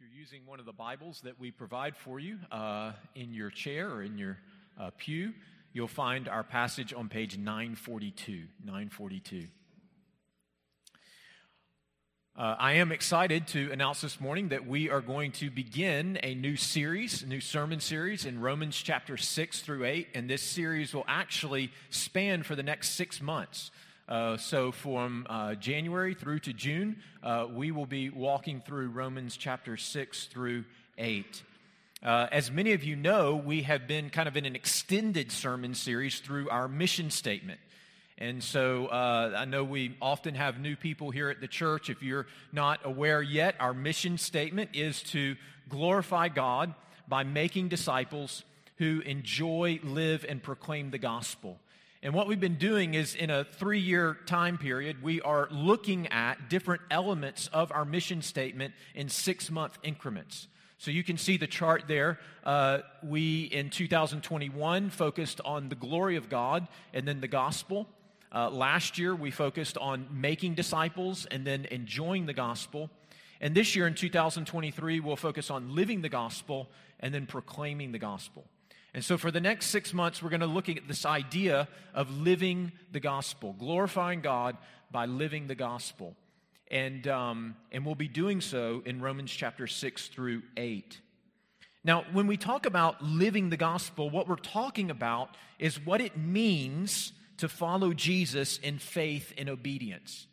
If you're using one of the Bibles that we provide for you uh, in your chair or in your uh, pew, you'll find our passage on page 942. 942. Uh, I am excited to announce this morning that we are going to begin a new series, a new sermon series in Romans chapter 6 through 8, and this series will actually span for the next six months. Uh, so, from uh, January through to June, uh, we will be walking through Romans chapter 6 through 8. Uh, as many of you know, we have been kind of in an extended sermon series through our mission statement. And so uh, I know we often have new people here at the church. If you're not aware yet, our mission statement is to glorify God by making disciples who enjoy, live, and proclaim the gospel. And what we've been doing is in a three year time period, we are looking at different elements of our mission statement in six month increments. So you can see the chart there. Uh, we, in 2021, focused on the glory of God and then the gospel. Uh, last year, we focused on making disciples and then enjoying the gospel. And this year, in 2023, we'll focus on living the gospel and then proclaiming the gospel. And so, for the next six months, we're going to look at this idea of living the gospel, glorifying God by living the gospel. And, um, and we'll be doing so in Romans chapter 6 through 8. Now, when we talk about living the gospel, what we're talking about is what it means to follow Jesus in faith and obedience.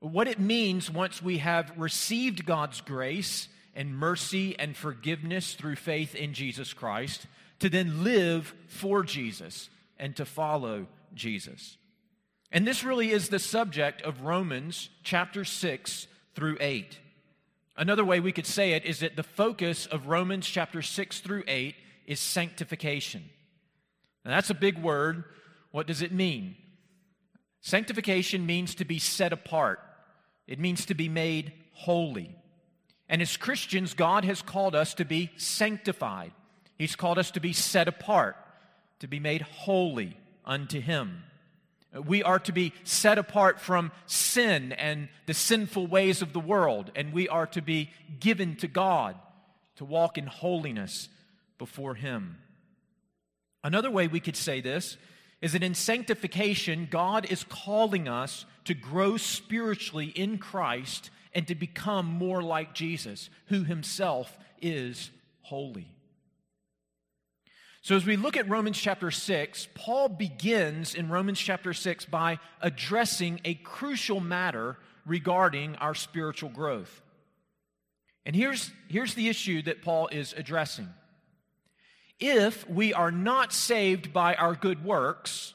What it means once we have received God's grace and mercy and forgiveness through faith in Jesus Christ to then live for Jesus and to follow Jesus. And this really is the subject of Romans chapter 6 through 8. Another way we could say it is that the focus of Romans chapter 6 through 8 is sanctification. Now, that's a big word. What does it mean? Sanctification means to be set apart, it means to be made holy. And as Christians, God has called us to be sanctified. He's called us to be set apart, to be made holy unto Him. We are to be set apart from sin and the sinful ways of the world, and we are to be given to God to walk in holiness before Him. Another way we could say this is that in sanctification, God is calling us to grow spiritually in Christ and to become more like Jesus, who Himself is holy. So, as we look at Romans chapter 6, Paul begins in Romans chapter 6 by addressing a crucial matter regarding our spiritual growth. And here's, here's the issue that Paul is addressing. If we are not saved by our good works,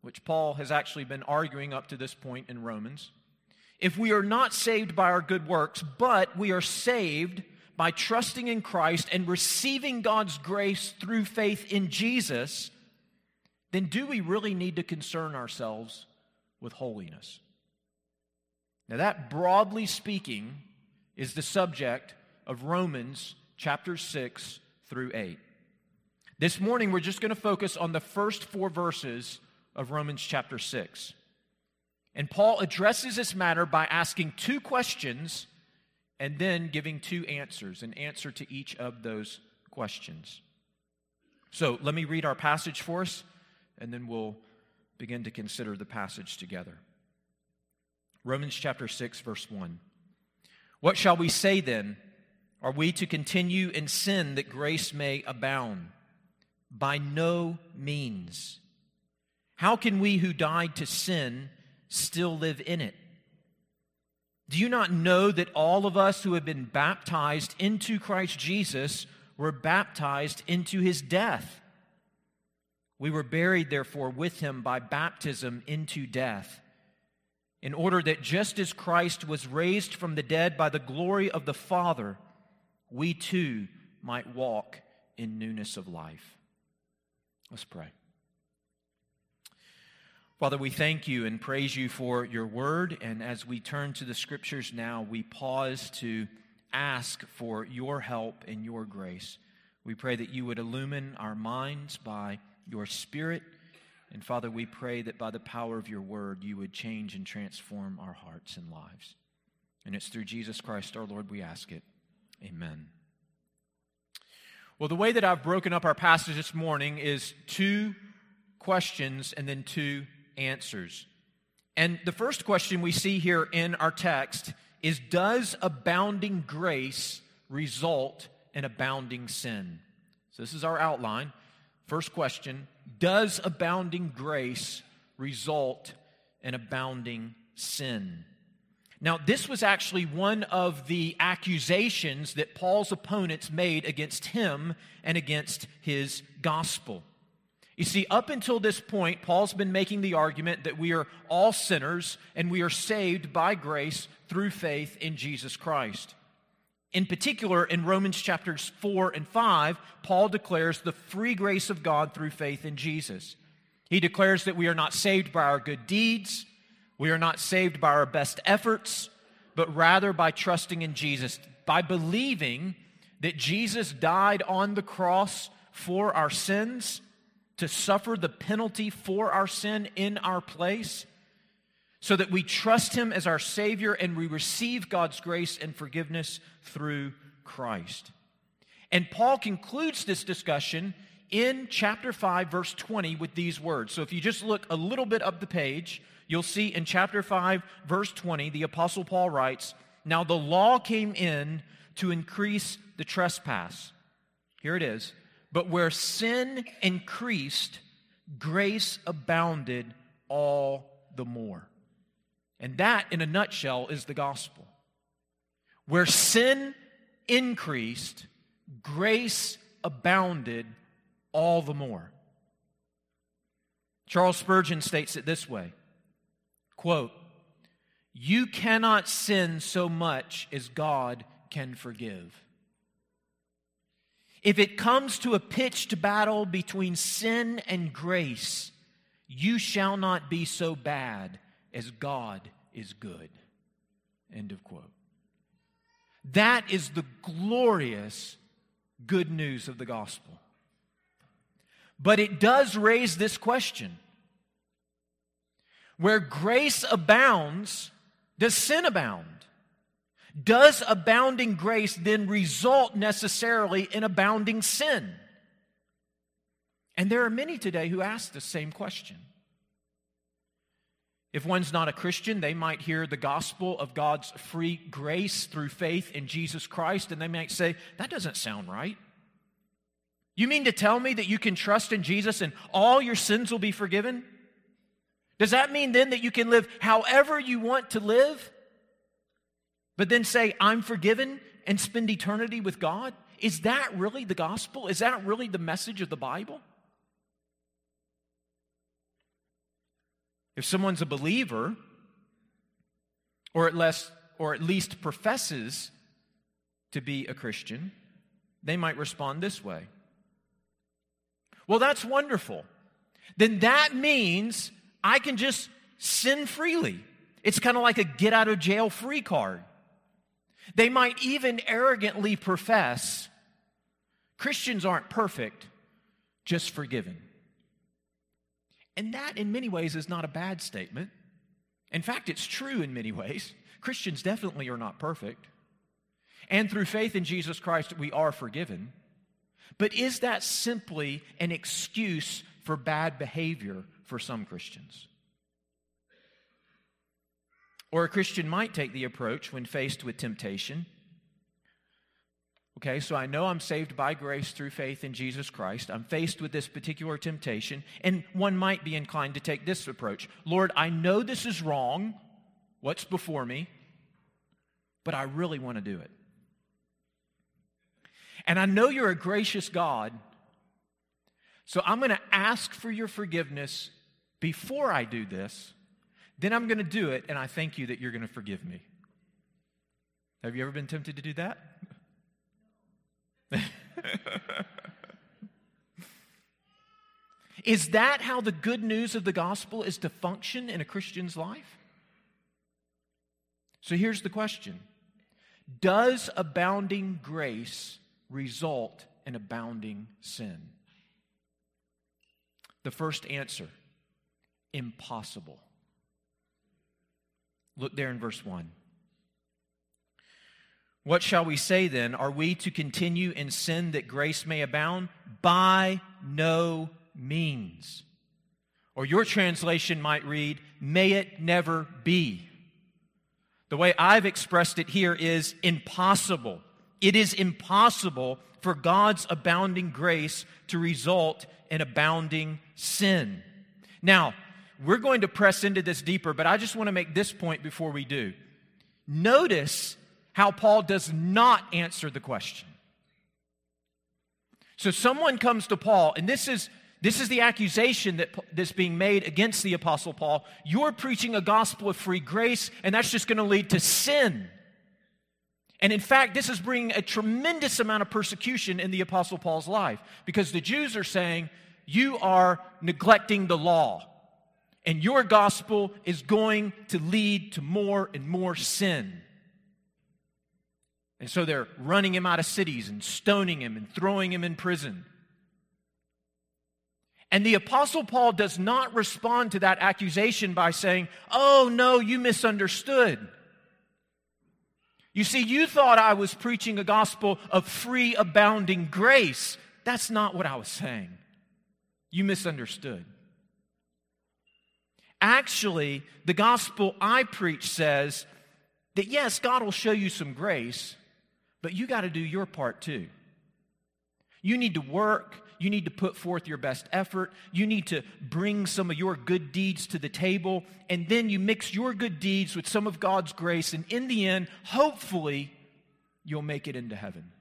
which Paul has actually been arguing up to this point in Romans, if we are not saved by our good works, but we are saved by trusting in Christ and receiving God's grace through faith in Jesus, then do we really need to concern ourselves with holiness? Now, that broadly speaking is the subject of Romans chapter 6 through 8. This morning, we're just going to focus on the first four verses of Romans chapter 6. And Paul addresses this matter by asking two questions and then giving two answers, an answer to each of those questions. So let me read our passage for us, and then we'll begin to consider the passage together. Romans chapter 6, verse 1. What shall we say then? Are we to continue in sin that grace may abound? By no means. How can we who died to sin still live in it? Do you not know that all of us who have been baptized into Christ Jesus were baptized into his death? We were buried, therefore, with him by baptism into death, in order that just as Christ was raised from the dead by the glory of the Father, we too might walk in newness of life. Let's pray. Father, we thank you and praise you for your word. And as we turn to the scriptures now, we pause to ask for your help and your grace. We pray that you would illumine our minds by your spirit. And Father, we pray that by the power of your word, you would change and transform our hearts and lives. And it's through Jesus Christ our Lord we ask it. Amen. Well, the way that I've broken up our passage this morning is two questions and then two answers. And the first question we see here in our text is Does abounding grace result in abounding sin? So, this is our outline. First question Does abounding grace result in abounding sin? Now, this was actually one of the accusations that Paul's opponents made against him and against his gospel. You see, up until this point, Paul's been making the argument that we are all sinners and we are saved by grace through faith in Jesus Christ. In particular, in Romans chapters 4 and 5, Paul declares the free grace of God through faith in Jesus. He declares that we are not saved by our good deeds, we are not saved by our best efforts, but rather by trusting in Jesus, by believing that Jesus died on the cross for our sins, to suffer the penalty for our sin in our place, so that we trust Him as our Savior and we receive God's grace and forgiveness through Christ. And Paul concludes this discussion in chapter 5, verse 20, with these words. So if you just look a little bit up the page, you'll see in chapter 5, verse 20, the Apostle Paul writes, Now the law came in to increase the trespass. Here it is. But where sin increased, grace abounded all the more. And that, in a nutshell, is the gospel. Where sin increased, grace abounded all the more. Charles Spurgeon states it this way Quote, You cannot sin so much as God can forgive. If it comes to a pitched battle between sin and grace, you shall not be so bad as God is good. End of quote. That is the glorious good news of the gospel. But it does raise this question where grace abounds, does sin abound? Does abounding grace then result necessarily in abounding sin? And there are many today who ask the same question. If one's not a Christian, they might hear the gospel of God's free grace through faith in Jesus Christ, and they might say, That doesn't sound right. You mean to tell me that you can trust in Jesus and all your sins will be forgiven? Does that mean then that you can live however you want to live, but then say, I'm forgiven and spend eternity with God? Is that really the gospel? Is that really the message of the Bible? If someone's a believer, or at least, or at least professes to be a Christian, they might respond this way Well, that's wonderful. Then that means I can just sin freely. It's kind of like a get out of jail free card. They might even arrogantly profess Christians aren't perfect, just forgiven. And that, in many ways, is not a bad statement. In fact, it's true in many ways. Christians definitely are not perfect. And through faith in Jesus Christ, we are forgiven. But is that simply an excuse for bad behavior for some Christians. Or a Christian might take the approach when faced with temptation. Okay, so I know I'm saved by grace through faith in Jesus Christ. I'm faced with this particular temptation, and one might be inclined to take this approach Lord, I know this is wrong, what's before me, but I really want to do it. And I know you're a gracious God, so I'm going to ask for your forgiveness before I do this. Then I'm going to do it, and I thank you that you're going to forgive me. Have you ever been tempted to do that? is that how the good news of the gospel is to function in a Christian's life? So here's the question Does abounding grace result in abounding sin? The first answer impossible. Look there in verse 1. What shall we say then? Are we to continue in sin that grace may abound? By no means. Or your translation might read, May it never be. The way I've expressed it here is impossible. It is impossible for God's abounding grace to result in abounding sin. Now, we're going to press into this deeper, but I just want to make this point before we do. Notice how Paul does not answer the question. So someone comes to Paul, and this is this is the accusation that, that's being made against the Apostle Paul. You're preaching a gospel of free grace, and that's just going to lead to sin. And in fact, this is bringing a tremendous amount of persecution in the Apostle Paul's life because the Jews are saying, You are neglecting the law, and your gospel is going to lead to more and more sin. And so they're running him out of cities and stoning him and throwing him in prison. And the Apostle Paul does not respond to that accusation by saying, Oh, no, you misunderstood. You see, you thought I was preaching a gospel of free, abounding grace. That's not what I was saying. You misunderstood. Actually, the gospel I preach says that yes, God will show you some grace, but you got to do your part too. You need to work. You need to put forth your best effort. You need to bring some of your good deeds to the table. And then you mix your good deeds with some of God's grace. And in the end, hopefully, you'll make it into heaven.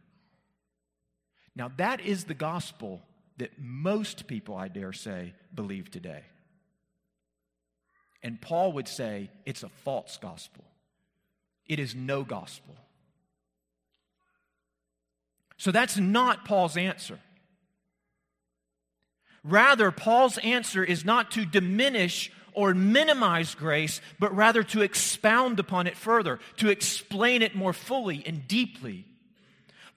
Now, that is the gospel that most people, I dare say, believe today. And Paul would say it's a false gospel, it is no gospel. So that's not Paul's answer. Rather, Paul's answer is not to diminish or minimize grace, but rather to expound upon it further, to explain it more fully and deeply.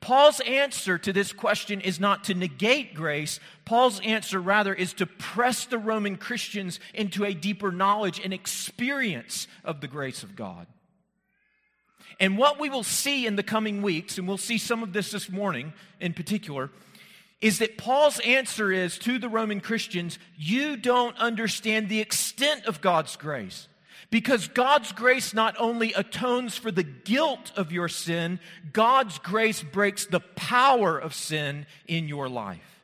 Paul's answer to this question is not to negate grace. Paul's answer, rather, is to press the Roman Christians into a deeper knowledge and experience of the grace of God. And what we will see in the coming weeks, and we'll see some of this this morning in particular, is that Paul's answer is to the Roman Christians you don't understand the extent of God's grace. Because God's grace not only atones for the guilt of your sin, God's grace breaks the power of sin in your life.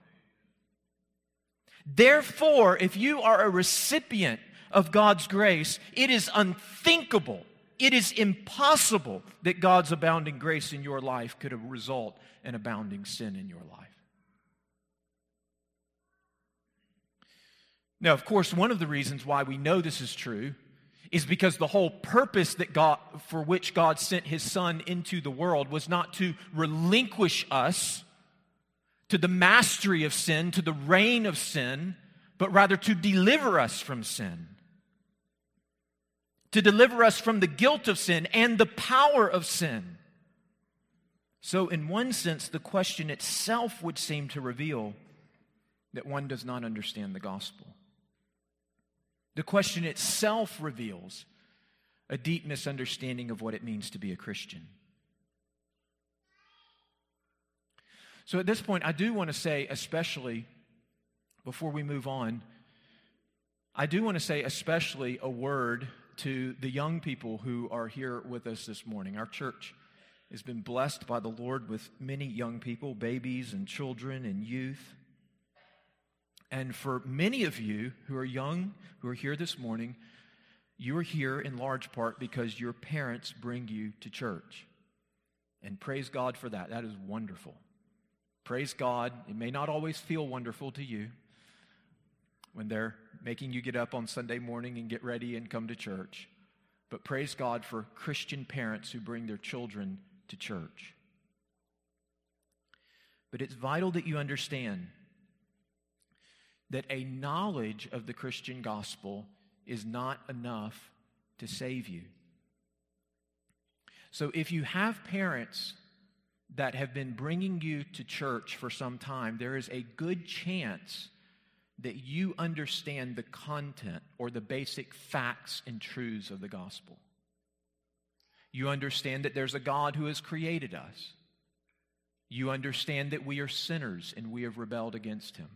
Therefore, if you are a recipient of God's grace, it is unthinkable, it is impossible that God's abounding grace in your life could result in abounding sin in your life. Now, of course, one of the reasons why we know this is true is because the whole purpose that God, for which God sent his son into the world was not to relinquish us to the mastery of sin, to the reign of sin, but rather to deliver us from sin. To deliver us from the guilt of sin and the power of sin. So, in one sense, the question itself would seem to reveal that one does not understand the gospel. The question itself reveals a deep misunderstanding of what it means to be a Christian. So at this point, I do want to say, especially before we move on, I do want to say, especially, a word to the young people who are here with us this morning. Our church has been blessed by the Lord with many young people, babies and children and youth. And for many of you who are young, who are here this morning, you are here in large part because your parents bring you to church. And praise God for that. That is wonderful. Praise God. It may not always feel wonderful to you when they're making you get up on Sunday morning and get ready and come to church. But praise God for Christian parents who bring their children to church. But it's vital that you understand that a knowledge of the Christian gospel is not enough to save you. So if you have parents that have been bringing you to church for some time, there is a good chance that you understand the content or the basic facts and truths of the gospel. You understand that there's a God who has created us. You understand that we are sinners and we have rebelled against him.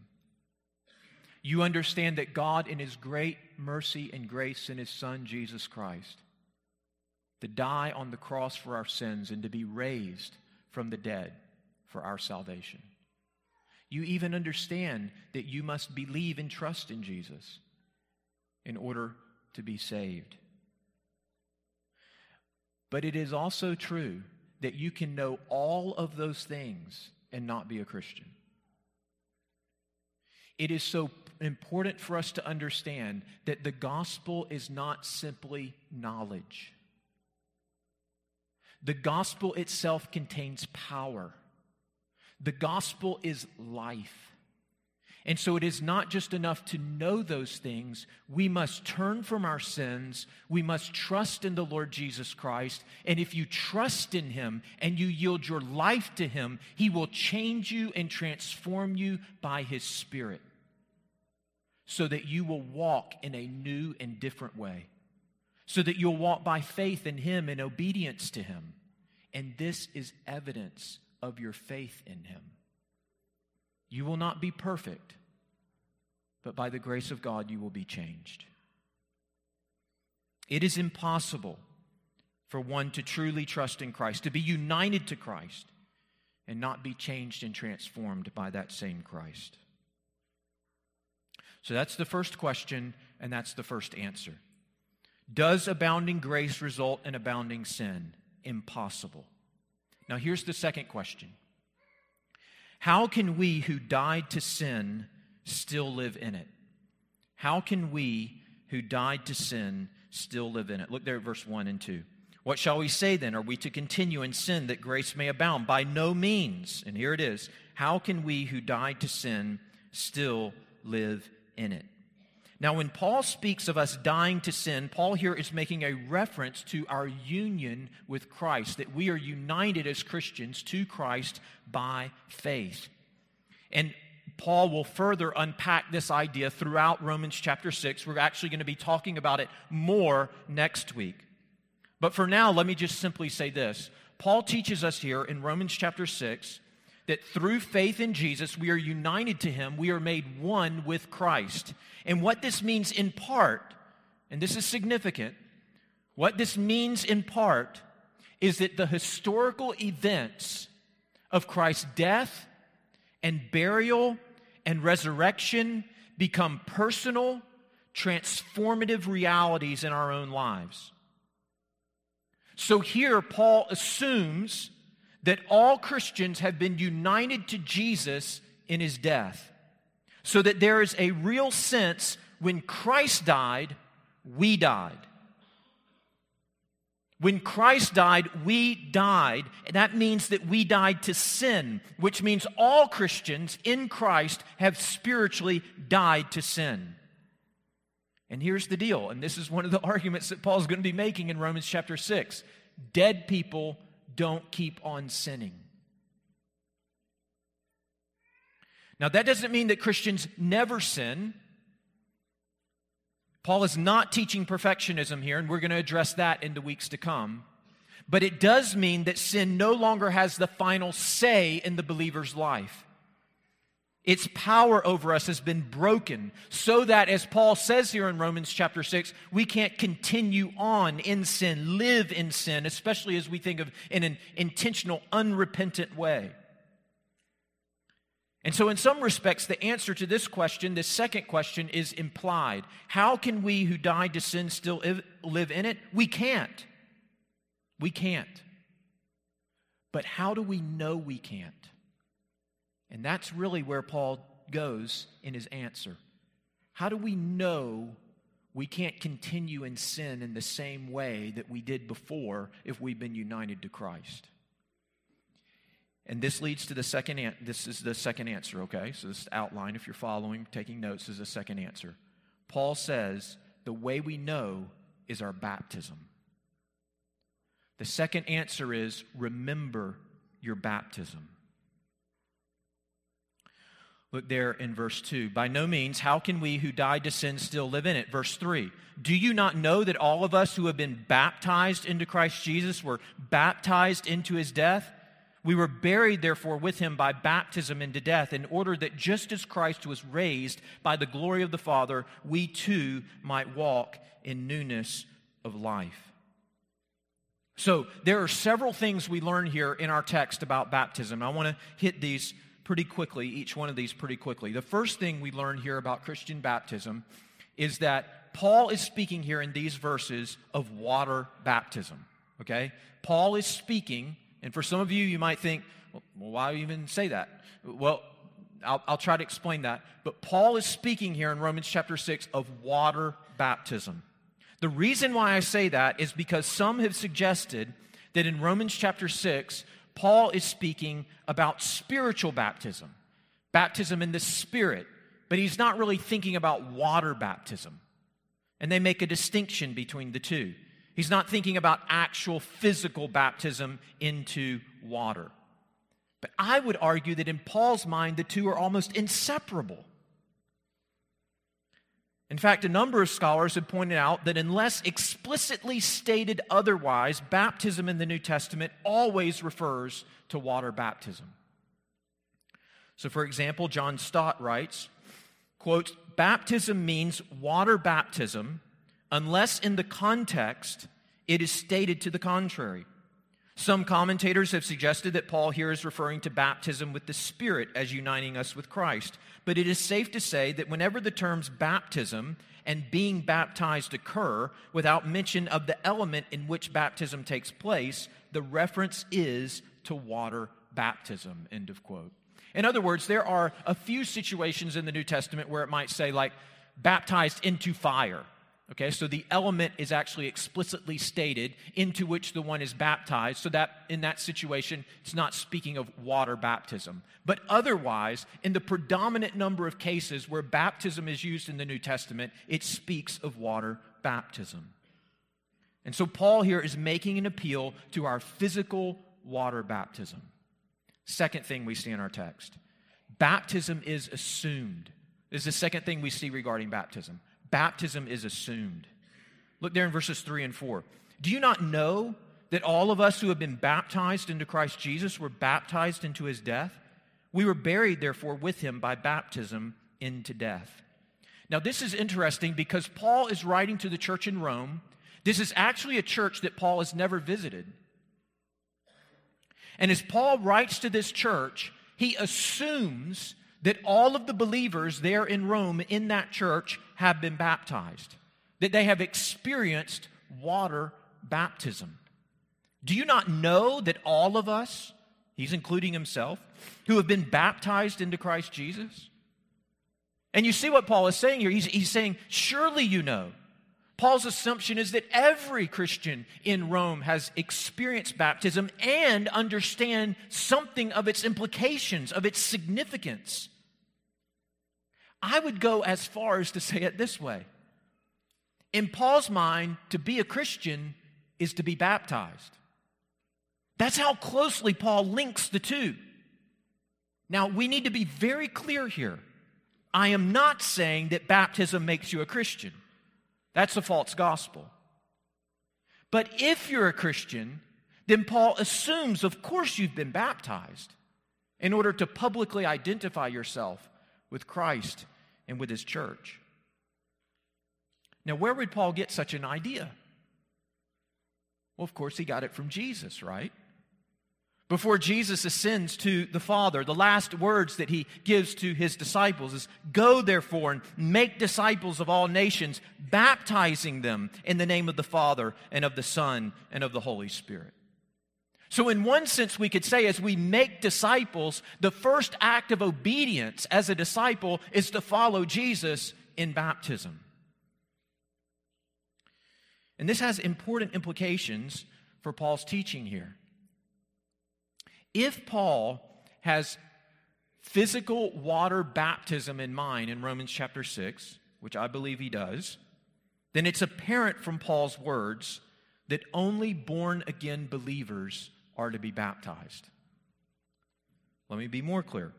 You understand that God, in his great mercy and grace in his Son, Jesus Christ, to die on the cross for our sins and to be raised from the dead for our salvation. You even understand that you must believe and trust in Jesus in order to be saved. But it is also true that you can know all of those things and not be a Christian. It is so important for us to understand that the gospel is not simply knowledge. The gospel itself contains power. The gospel is life. And so it is not just enough to know those things. We must turn from our sins. We must trust in the Lord Jesus Christ. And if you trust in Him and you yield your life to Him, He will change you and transform you by His Spirit so that you will walk in a new and different way, so that you'll walk by faith in Him and obedience to Him. And this is evidence of your faith in Him. You will not be perfect, but by the grace of God, you will be changed. It is impossible for one to truly trust in Christ, to be united to Christ, and not be changed and transformed by that same Christ. So that's the first question, and that's the first answer. Does abounding grace result in abounding sin? Impossible. Now, here's the second question how can we who died to sin still live in it? How can we who died to sin still live in it? Look there at verse 1 and 2. What shall we say then? Are we to continue in sin that grace may abound? By no means. And here it is. How can we who died to sin still live in it? Now, when Paul speaks of us dying to sin, Paul here is making a reference to our union with Christ, that we are united as Christians to Christ by faith. And Paul will further unpack this idea throughout Romans chapter 6. We're actually going to be talking about it more next week. But for now, let me just simply say this Paul teaches us here in Romans chapter 6 that through faith in Jesus, we are united to him, we are made one with Christ. And what this means in part, and this is significant, what this means in part is that the historical events of Christ's death and burial and resurrection become personal, transformative realities in our own lives. So here, Paul assumes that all Christians have been united to Jesus in his death. So that there is a real sense when Christ died, we died. When Christ died, we died. That means that we died to sin, which means all Christians in Christ have spiritually died to sin. And here's the deal, and this is one of the arguments that Paul's going to be making in Romans chapter 6. Dead people don't keep on sinning. Now, that doesn't mean that Christians never sin. Paul is not teaching perfectionism here, and we're going to address that in the weeks to come. But it does mean that sin no longer has the final say in the believer's life. Its power over us has been broken so that, as Paul says here in Romans chapter 6, we can't continue on in sin, live in sin, especially as we think of in an intentional, unrepentant way. And so, in some respects, the answer to this question, this second question, is implied. How can we who died to sin still live in it? We can't. We can't. But how do we know we can't? And that's really where Paul goes in his answer. How do we know we can't continue in sin in the same way that we did before if we've been united to Christ? And this leads to the second an- this is the second answer, okay? So this outline if you're following, taking notes is the second answer. Paul says the way we know is our baptism. The second answer is remember your baptism. Look there in verse 2. By no means, how can we who died to sin still live in it? Verse 3. Do you not know that all of us who have been baptized into Christ Jesus were baptized into his death? We were buried, therefore, with him by baptism into death, in order that just as Christ was raised by the glory of the Father, we too might walk in newness of life. So, there are several things we learn here in our text about baptism. I want to hit these pretty quickly, each one of these pretty quickly. The first thing we learn here about Christian baptism is that Paul is speaking here in these verses of water baptism. Okay? Paul is speaking and for some of you, you might think, well, why even say that? Well, I'll, I'll try to explain that. But Paul is speaking here in Romans chapter 6 of water baptism. The reason why I say that is because some have suggested that in Romans chapter 6, Paul is speaking about spiritual baptism, baptism in the Spirit, but he's not really thinking about water baptism. And they make a distinction between the two. He's not thinking about actual physical baptism into water. But I would argue that in Paul's mind, the two are almost inseparable. In fact, a number of scholars have pointed out that unless explicitly stated otherwise, baptism in the New Testament always refers to water baptism. So, for example, John Stott writes, quote, baptism means water baptism unless in the context it is stated to the contrary. Some commentators have suggested that Paul here is referring to baptism with the Spirit as uniting us with Christ. But it is safe to say that whenever the terms baptism and being baptized occur without mention of the element in which baptism takes place, the reference is to water baptism. End of quote. In other words, there are a few situations in the New Testament where it might say, like, baptized into fire Okay, so the element is actually explicitly stated into which the one is baptized, so that in that situation, it's not speaking of water baptism. But otherwise, in the predominant number of cases where baptism is used in the New Testament, it speaks of water baptism. And so Paul here is making an appeal to our physical water baptism. Second thing we see in our text baptism is assumed. This is the second thing we see regarding baptism baptism is assumed. Look there in verses 3 and 4. Do you not know that all of us who have been baptized into Christ Jesus were baptized into his death? We were buried, therefore, with him by baptism into death. Now, this is interesting because Paul is writing to the church in Rome. This is actually a church that Paul has never visited. And as Paul writes to this church, he assumes that all of the believers there in Rome in that church have been baptized, that they have experienced water baptism. Do you not know that all of us, he's including himself, who have been baptized into Christ Jesus? And you see what Paul is saying here. He's, he's saying, Surely you know. Paul's assumption is that every Christian in Rome has experienced baptism and understand something of its implications, of its significance. I would go as far as to say it this way. In Paul's mind, to be a Christian is to be baptized. That's how closely Paul links the two. Now, we need to be very clear here. I am not saying that baptism makes you a Christian. That's a false gospel. But if you're a Christian, then Paul assumes, of course, you've been baptized in order to publicly identify yourself with Christ and with his church. Now, where would Paul get such an idea? Well, of course, he got it from Jesus, right? Before Jesus ascends to the Father, the last words that he gives to his disciples is Go therefore and make disciples of all nations, baptizing them in the name of the Father and of the Son and of the Holy Spirit. So, in one sense, we could say as we make disciples, the first act of obedience as a disciple is to follow Jesus in baptism. And this has important implications for Paul's teaching here. If Paul has physical water baptism in mind in Romans chapter 6, which I believe he does, then it's apparent from Paul's words that only born again believers are to be baptized. Let me be more clear.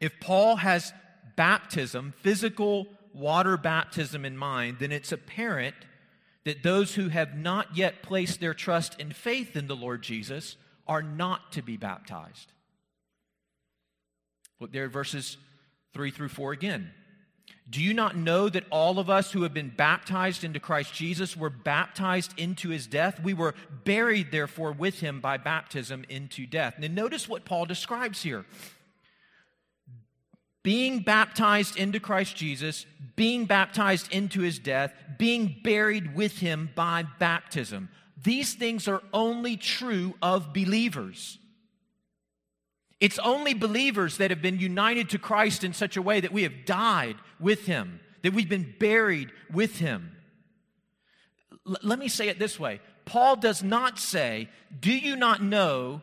if Paul has baptism, physical water baptism in mind, then it's apparent that those who have not yet placed their trust and faith in the Lord Jesus are not to be baptized. Look there, verses 3 through 4 again. Do you not know that all of us who have been baptized into Christ Jesus were baptized into his death? We were buried, therefore, with him by baptism into death. Now, notice what Paul describes here being baptized into Christ Jesus, being baptized into his death, being buried with him by baptism. These things are only true of believers. It's only believers that have been united to Christ in such a way that we have died with him, that we've been buried with him. L- let me say it this way Paul does not say, Do you not know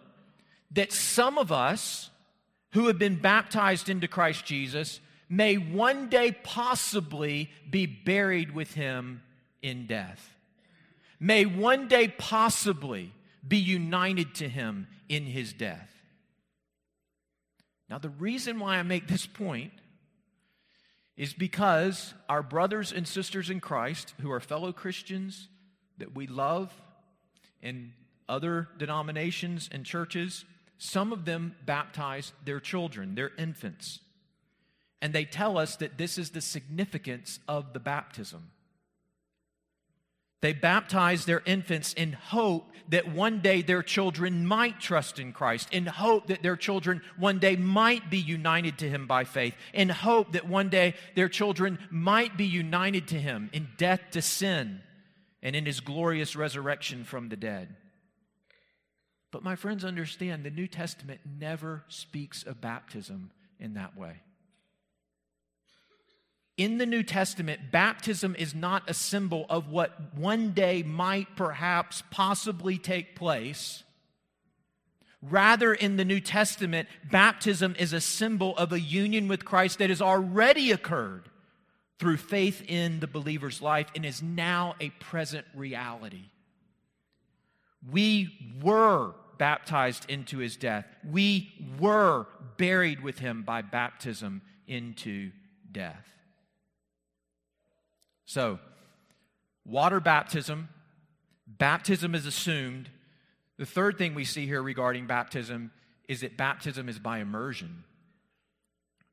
that some of us, who have been baptized into Christ Jesus may one day possibly be buried with him in death, may one day possibly be united to him in his death. Now, the reason why I make this point is because our brothers and sisters in Christ who are fellow Christians that we love in other denominations and churches some of them baptize their children, their infants. And they tell us that this is the significance of the baptism. They baptize their infants in hope that one day their children might trust in Christ, in hope that their children one day might be united to Him by faith, in hope that one day their children might be united to Him in death to sin and in His glorious resurrection from the dead. But my friends, understand the New Testament never speaks of baptism in that way. In the New Testament, baptism is not a symbol of what one day might perhaps possibly take place. Rather, in the New Testament, baptism is a symbol of a union with Christ that has already occurred through faith in the believer's life and is now a present reality. We were baptized into his death. We were buried with him by baptism into death. So, water baptism, baptism is assumed. The third thing we see here regarding baptism is that baptism is by immersion.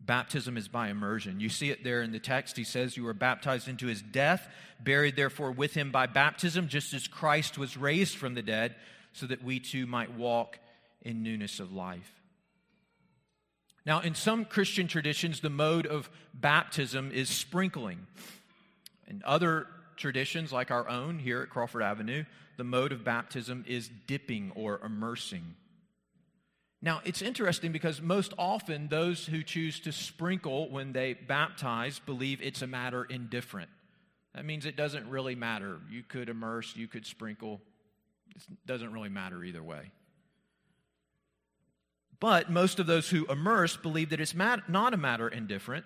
Baptism is by immersion. You see it there in the text. He says, You were baptized into his death, buried therefore with him by baptism, just as Christ was raised from the dead so that we too might walk in newness of life. Now, in some Christian traditions, the mode of baptism is sprinkling. In other traditions, like our own here at Crawford Avenue, the mode of baptism is dipping or immersing. Now, it's interesting because most often those who choose to sprinkle when they baptize believe it's a matter indifferent. That means it doesn't really matter. You could immerse, you could sprinkle, it doesn't really matter either way. But most of those who immerse believe that it's not a matter indifferent,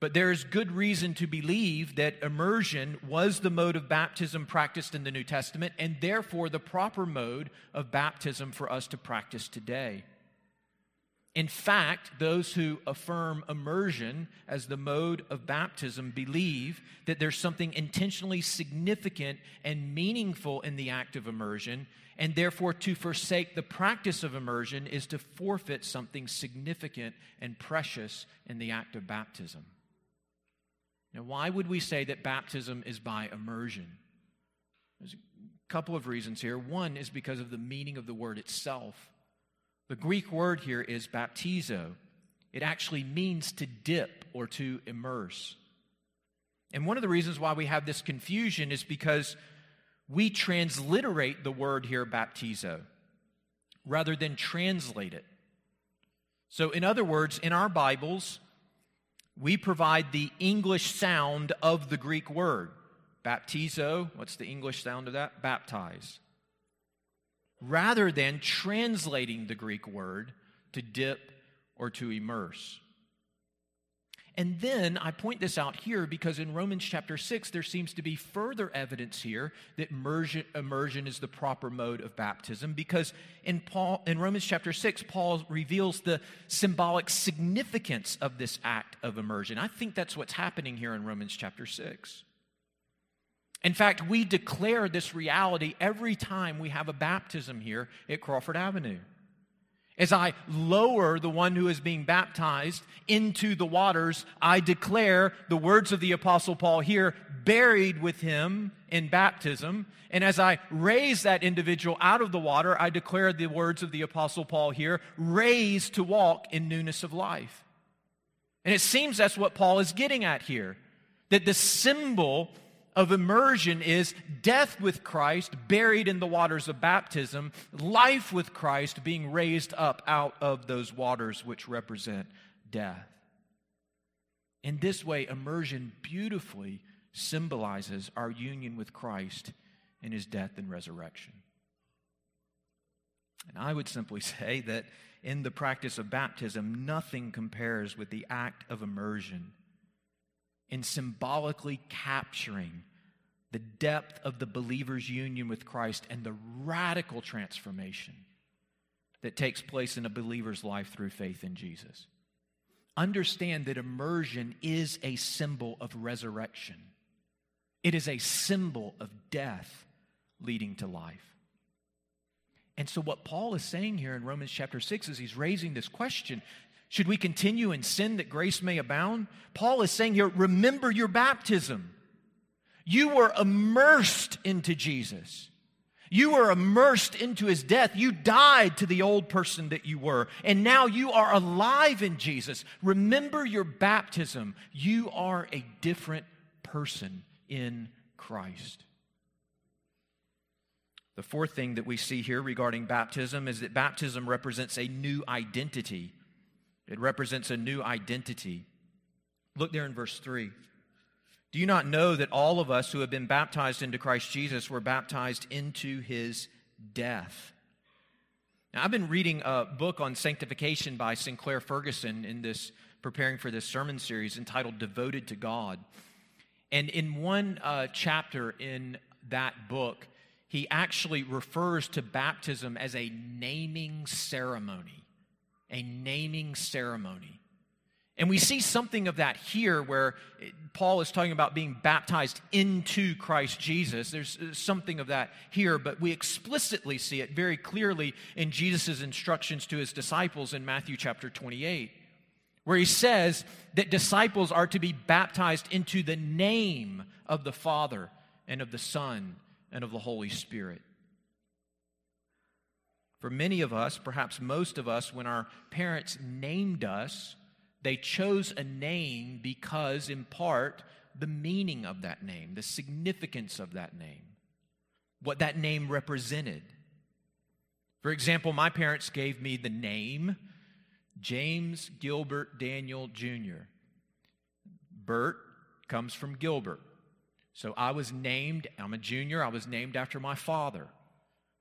but there is good reason to believe that immersion was the mode of baptism practiced in the New Testament and therefore the proper mode of baptism for us to practice today. In fact, those who affirm immersion as the mode of baptism believe that there's something intentionally significant and meaningful in the act of immersion, and therefore to forsake the practice of immersion is to forfeit something significant and precious in the act of baptism. Now, why would we say that baptism is by immersion? There's a couple of reasons here. One is because of the meaning of the word itself. The Greek word here is baptizo. It actually means to dip or to immerse. And one of the reasons why we have this confusion is because we transliterate the word here, baptizo, rather than translate it. So, in other words, in our Bibles, we provide the English sound of the Greek word. Baptizo, what's the English sound of that? Baptize rather than translating the Greek word to dip or to immerse. And then I point this out here because in Romans chapter 6, there seems to be further evidence here that immersion, immersion is the proper mode of baptism. Because in, Paul, in Romans chapter 6, Paul reveals the symbolic significance of this act of immersion. I think that's what's happening here in Romans chapter 6. In fact, we declare this reality every time we have a baptism here at Crawford Avenue. As I lower the one who is being baptized into the waters, I declare the words of the Apostle Paul here, buried with him in baptism. And as I raise that individual out of the water, I declare the words of the Apostle Paul here, raised to walk in newness of life. And it seems that's what Paul is getting at here that the symbol of immersion is death with Christ, buried in the waters of baptism, life with Christ, being raised up out of those waters which represent death. In this way, immersion beautifully symbolizes our union with Christ in his death and resurrection. And I would simply say that in the practice of baptism, nothing compares with the act of immersion in symbolically capturing the depth of the believer's union with Christ and the radical transformation that takes place in a believer's life through faith in Jesus. Understand that immersion is a symbol of resurrection, it is a symbol of death leading to life. And so, what Paul is saying here in Romans chapter 6 is he's raising this question should we continue in sin that grace may abound? Paul is saying here, remember your baptism. You were immersed into Jesus. You were immersed into his death. You died to the old person that you were. And now you are alive in Jesus. Remember your baptism. You are a different person in Christ. The fourth thing that we see here regarding baptism is that baptism represents a new identity. It represents a new identity. Look there in verse 3. Do you not know that all of us who have been baptized into Christ Jesus were baptized into his death? Now, I've been reading a book on sanctification by Sinclair Ferguson in this preparing for this sermon series entitled Devoted to God. And in one uh, chapter in that book, he actually refers to baptism as a naming ceremony. A naming ceremony. And we see something of that here where Paul is talking about being baptized into Christ Jesus. There's uh, something of that here, but we explicitly see it very clearly in Jesus' instructions to his disciples in Matthew chapter 28, where he says that disciples are to be baptized into the name of the Father and of the Son and of the Holy Spirit. For many of us, perhaps most of us, when our parents named us, they chose a name because, in part, the meaning of that name, the significance of that name, what that name represented. For example, my parents gave me the name James Gilbert Daniel Jr. Bert comes from Gilbert. So I was named, I'm a junior, I was named after my father.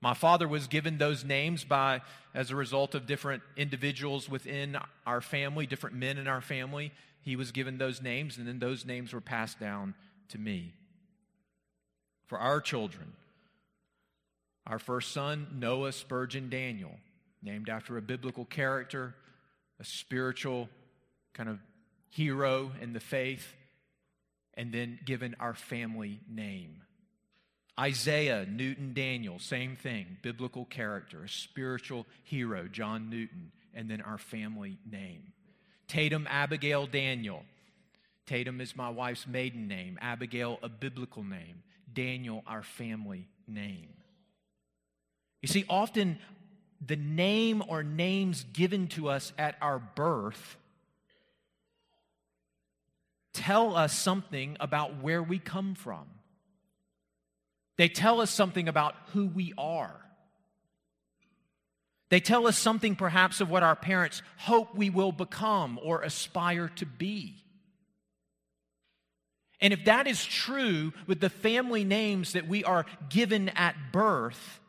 My father was given those names by as a result of different individuals within our family, different men in our family. He was given those names, and then those names were passed down to me. For our children, our first son, Noah Spurgeon Daniel, named after a biblical character, a spiritual kind of hero in the faith, and then given our family name. Isaiah Newton Daniel, same thing, biblical character, a spiritual hero, John Newton, and then our family name. Tatum Abigail Daniel. Tatum is my wife's maiden name, Abigail, a biblical name, Daniel, our family name. You see, often the name or names given to us at our birth tell us something about where we come from. They tell us something about who we are. They tell us something perhaps of what our parents hope we will become or aspire to be. And if that is true with the family names that we are given at birth,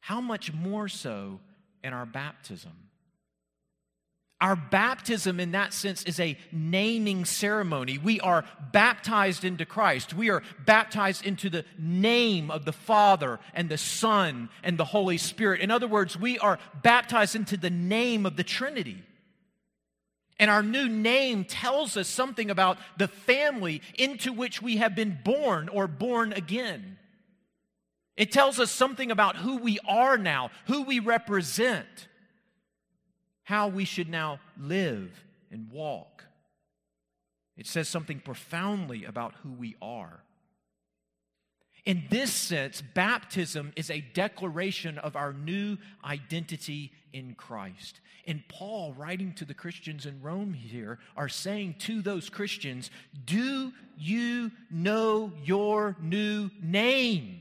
how much more so in our baptism? Our baptism, in that sense, is a naming ceremony. We are baptized into Christ. We are baptized into the name of the Father and the Son and the Holy Spirit. In other words, we are baptized into the name of the Trinity. And our new name tells us something about the family into which we have been born or born again. It tells us something about who we are now, who we represent, how we should now live and walk. It says something profoundly about who we are. In this sense, baptism is a declaration of our new identity in Christ. And Paul, writing to the Christians in Rome here, are saying to those Christians, Do you know your new name?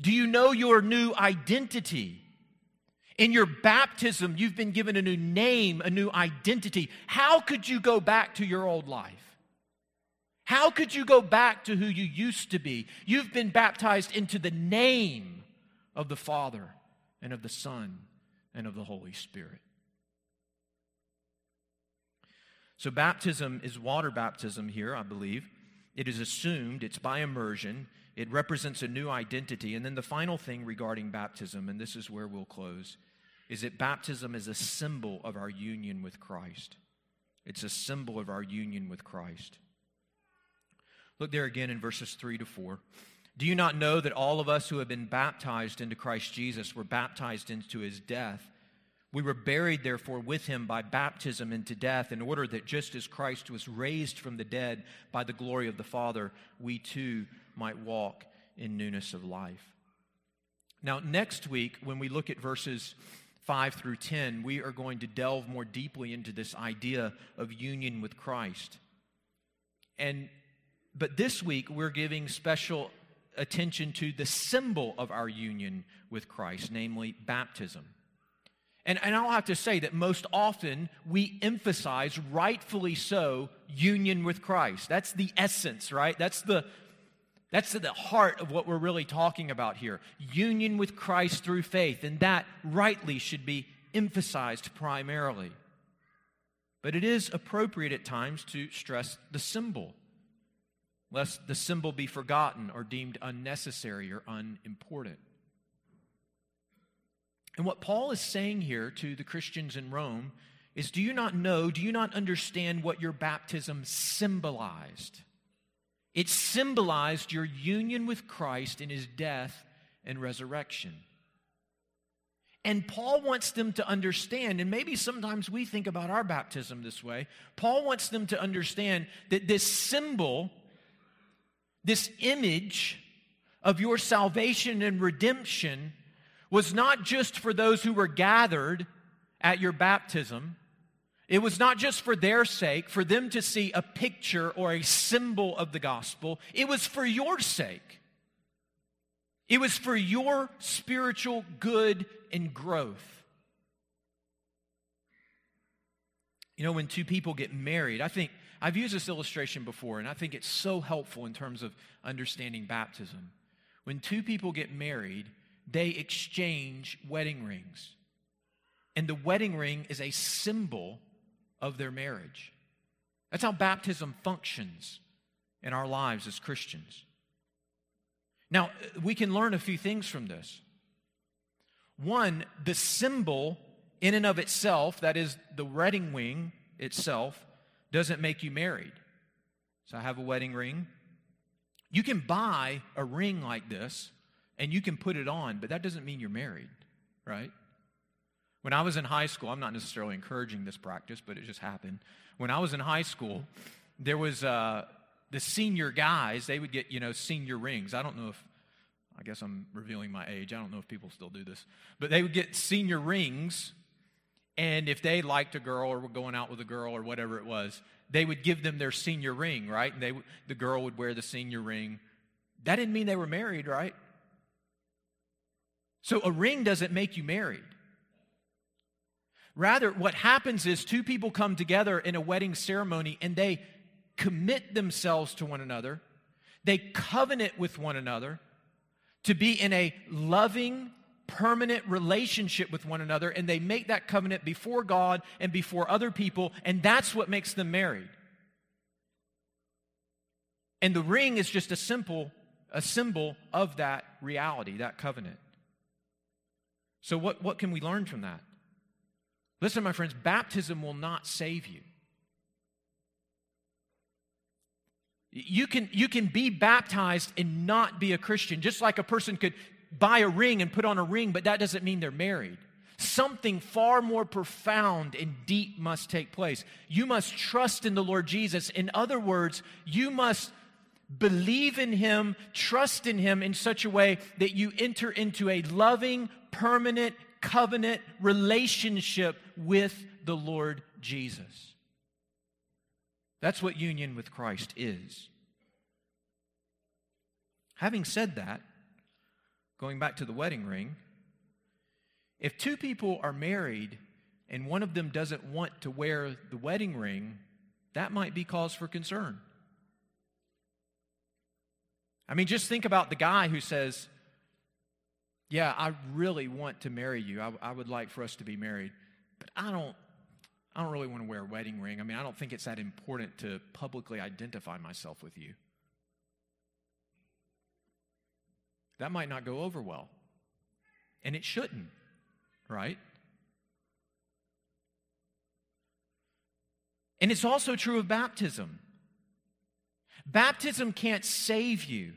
Do you know your new identity? In your baptism, you've been given a new name, a new identity. How could you go back to your old life? How could you go back to who you used to be? You've been baptized into the name of the Father and of the Son and of the Holy Spirit. So, baptism is water baptism here, I believe. It is assumed, it's by immersion, it represents a new identity. And then the final thing regarding baptism, and this is where we'll close, is that baptism is a symbol of our union with Christ. It's a symbol of our union with Christ. Look there again in verses 3 to 4. Do you not know that all of us who have been baptized into Christ Jesus were baptized into his death? We were buried, therefore, with him by baptism into death, in order that just as Christ was raised from the dead by the glory of the Father, we too might walk in newness of life. Now, next week, when we look at verses 5 through 10, we are going to delve more deeply into this idea of union with Christ. And but this week, we're giving special attention to the symbol of our union with Christ, namely baptism. And, and I'll have to say that most often we emphasize, rightfully so, union with Christ. That's the essence, right? That's the, that's the heart of what we're really talking about here. Union with Christ through faith. And that rightly should be emphasized primarily. But it is appropriate at times to stress the symbol lest the symbol be forgotten or deemed unnecessary or unimportant. And what Paul is saying here to the Christians in Rome is do you not know, do you not understand what your baptism symbolized? It symbolized your union with Christ in his death and resurrection. And Paul wants them to understand, and maybe sometimes we think about our baptism this way. Paul wants them to understand that this symbol this image of your salvation and redemption was not just for those who were gathered at your baptism. It was not just for their sake, for them to see a picture or a symbol of the gospel. It was for your sake. It was for your spiritual good and growth. You know, when two people get married, I think I've used this illustration before, and I think it's so helpful in terms of understanding baptism. When two people get married, they exchange wedding rings. And the wedding ring is a symbol of their marriage. That's how baptism functions in our lives as Christians. Now, we can learn a few things from this. One, the symbol in and of itself, that is the wedding ring itself, doesn't make you married. So I have a wedding ring. You can buy a ring like this and you can put it on, but that doesn't mean you're married, right? When I was in high school, I'm not necessarily encouraging this practice, but it just happened. When I was in high school, there was uh, the senior guys, they would get, you know, senior rings. I don't know if, I guess I'm revealing my age. I don't know if people still do this, but they would get senior rings and if they liked a girl or were going out with a girl or whatever it was, they would give them their senior ring, right? And they, the girl would wear the senior ring. That didn't mean they were married, right? So a ring doesn't make you married. Rather, what happens is two people come together in a wedding ceremony and they commit themselves to one another, they covenant with one another to be in a loving, permanent relationship with one another, and they make that covenant before God and before other people, and that's what makes them married. And the ring is just a simple a symbol of that reality, that covenant. So what, what can we learn from that? Listen, my friends, baptism will not save you. You can, you can be baptized and not be a Christian, just like a person could buy a ring and put on a ring, but that doesn't mean they're married. Something far more profound and deep must take place. You must trust in the Lord Jesus. In other words, you must believe in Him, trust in Him in such a way that you enter into a loving, permanent, covenant relationship with the Lord Jesus. That's what union with Christ is. Having said that, going back to the wedding ring, if two people are married and one of them doesn't want to wear the wedding ring, that might be cause for concern. I mean, just think about the guy who says, Yeah, I really want to marry you. I, I would like for us to be married, but I don't. I don't really want to wear a wedding ring. I mean, I don't think it's that important to publicly identify myself with you. that might not go over well. And it shouldn't, right? And it's also true of baptism. Baptism can't save you,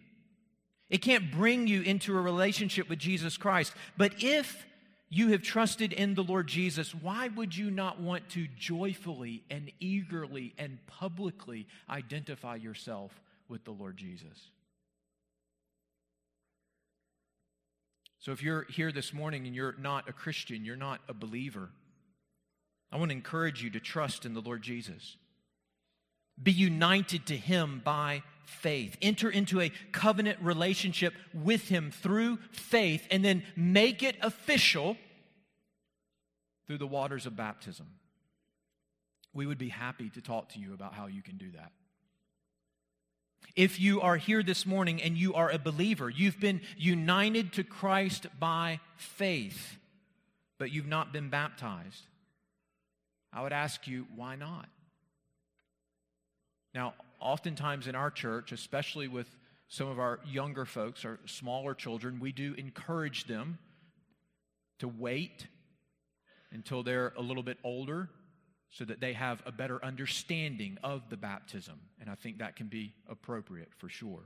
it can't bring you into a relationship with Jesus Christ. But if you have trusted in the Lord Jesus, why would you not want to joyfully and eagerly and publicly identify yourself with the Lord Jesus? So if you're here this morning and you're not a Christian, you're not a believer, I want to encourage you to trust in the Lord Jesus. Be united to Him by faith. Enter into a covenant relationship with Him through faith, and then make it official through the waters of baptism. We would be happy to talk to you about how you can do that. If you are here this morning and you are a believer, you've been united to Christ by faith, but you've not been baptized, I would ask you, why not? Now, oftentimes in our church, especially with some of our younger folks or smaller children, we do encourage them to wait until they're a little bit older so that they have a better understanding of the baptism. And I think that can be appropriate for sure.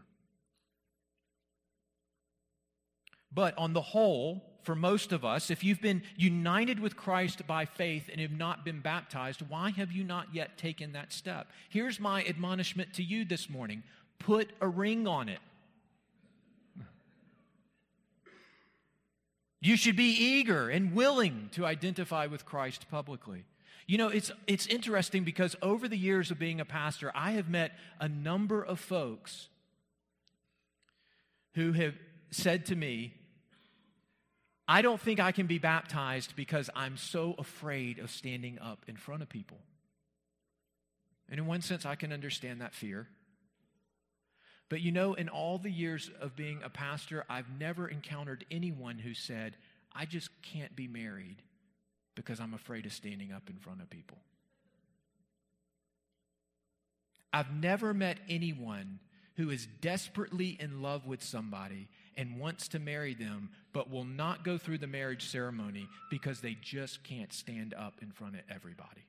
But on the whole, for most of us, if you've been united with Christ by faith and have not been baptized, why have you not yet taken that step? Here's my admonishment to you this morning put a ring on it. You should be eager and willing to identify with Christ publicly. You know, it's, it's interesting because over the years of being a pastor, I have met a number of folks who have said to me, I don't think I can be baptized because I'm so afraid of standing up in front of people. And in one sense, I can understand that fear. But you know, in all the years of being a pastor, I've never encountered anyone who said, I just can't be married because I'm afraid of standing up in front of people. I've never met anyone who is desperately in love with somebody and wants to marry them, but will not go through the marriage ceremony because they just can't stand up in front of everybody.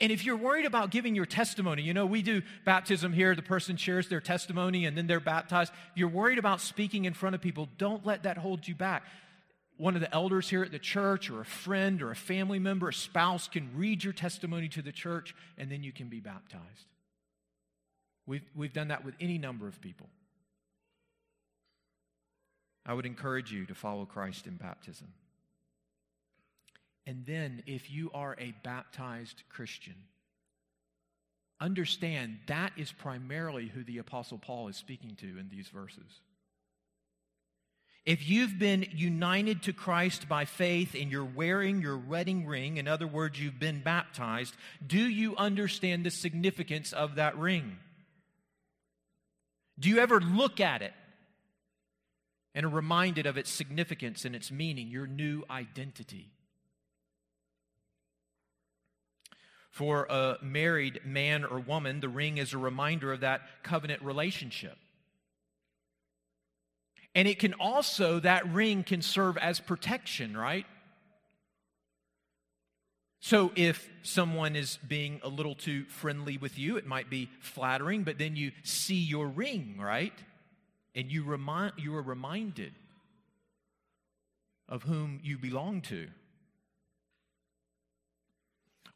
And if you're worried about giving your testimony, you know, we do baptism here, the person shares their testimony and then they're baptized. If you're worried about speaking in front of people, don't let that hold you back one of the elders here at the church, or a friend, or a family member, a spouse can read your testimony to the church, and then you can be baptized. We've, we've done that with any number of people. I would encourage you to follow Christ in baptism. And then, if you are a baptized Christian, understand that is primarily who the Apostle Paul is speaking to in these verses. If you've been united to Christ by faith and you're wearing your wedding ring, in other words, you've been baptized, do you understand the significance of that ring? Do you ever look at it and are reminded of its significance and its meaning, your new identity. For a married man or woman, the ring is a reminder of that covenant relationship. And it can also, that ring can serve as protection, right? So if someone is being a little too friendly with you, it might be flattering, but then you see your ring, right? And you, remind, you are reminded of whom you belong to.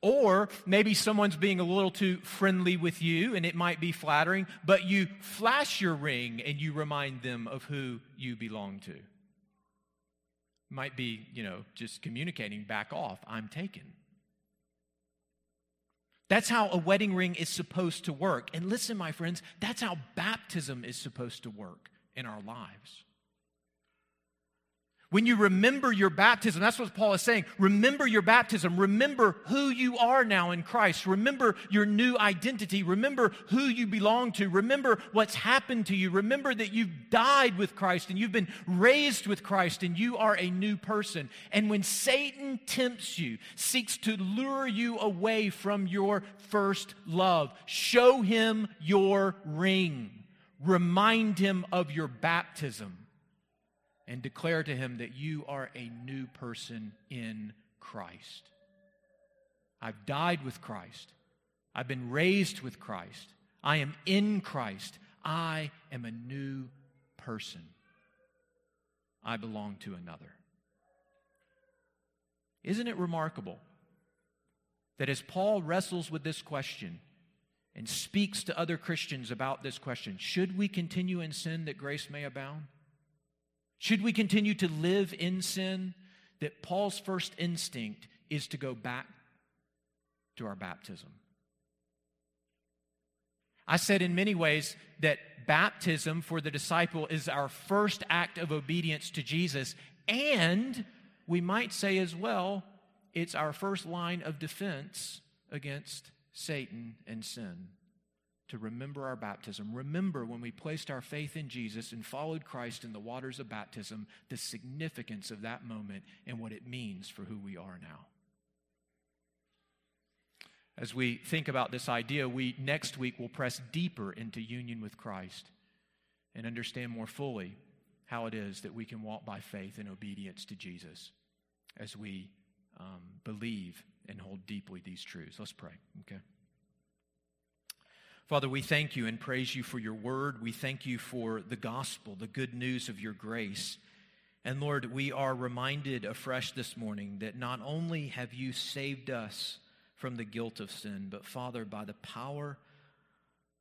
Or maybe someone's being a little too friendly with you and it might be flattering, but you flash your ring and you remind them of who you belong to. Might be, you know, just communicating back off, I'm taken. That's how a wedding ring is supposed to work. And listen, my friends, that's how baptism is supposed to work in our lives. When you remember your baptism, that's what Paul is saying. Remember your baptism. Remember who you are now in Christ. Remember your new identity. Remember who you belong to. Remember what's happened to you. Remember that you've died with Christ and you've been raised with Christ and you are a new person. And when Satan tempts you, seeks to lure you away from your first love, show him your ring. Remind him of your baptism and declare to him that you are a new person in Christ. I've died with Christ. I've been raised with Christ. I am in Christ. I am a new person. I belong to another. Isn't it remarkable that as Paul wrestles with this question and speaks to other Christians about this question, should we continue in sin that grace may abound? Should we continue to live in sin? That Paul's first instinct is to go back to our baptism. I said in many ways that baptism for the disciple is our first act of obedience to Jesus, and we might say as well, it's our first line of defense against Satan and sin to remember our baptism. Remember when we placed our faith in Jesus and followed Christ in the waters of baptism, the significance of that moment and what it means for who we are now. As we think about this idea, we next week will press deeper into union with Christ and understand more fully how it is that we can walk by faith in obedience to Jesus as we um, believe and hold deeply these truths. Let's pray, okay? Father, we thank you and praise you for your word. We thank you for the gospel, the good news of your grace. And Lord, we are reminded afresh this morning that not only have you saved us from the guilt of sin, but Father, by the power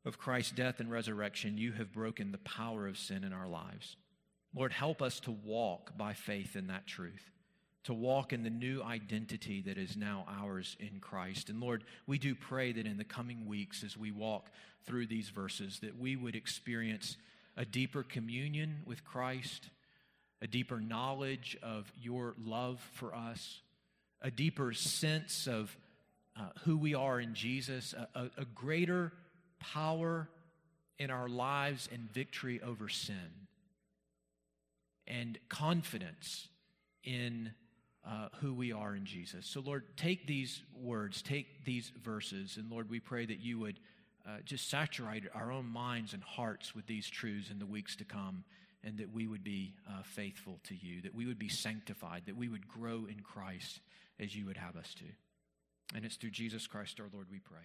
of Christ's death and resurrection, you have broken the power of sin in our lives. Lord, help us to walk by faith in that truth to walk in the new identity that is now ours in Christ. And Lord, we do pray that in the coming weeks as we walk through these verses that we would experience a deeper communion with Christ, a deeper knowledge of your love for us, a deeper sense of uh, who we are in Jesus, a, a, a greater power in our lives and victory over sin, and confidence in uh, who we are in Jesus. So, Lord, take these words, take these verses, and Lord, we pray that you would uh, just saturate our own minds and hearts with these truths in the weeks to come, and that we would be uh, faithful to you, that we would be sanctified, that we would grow in Christ as you would have us to. And it's through Jesus Christ our Lord we pray.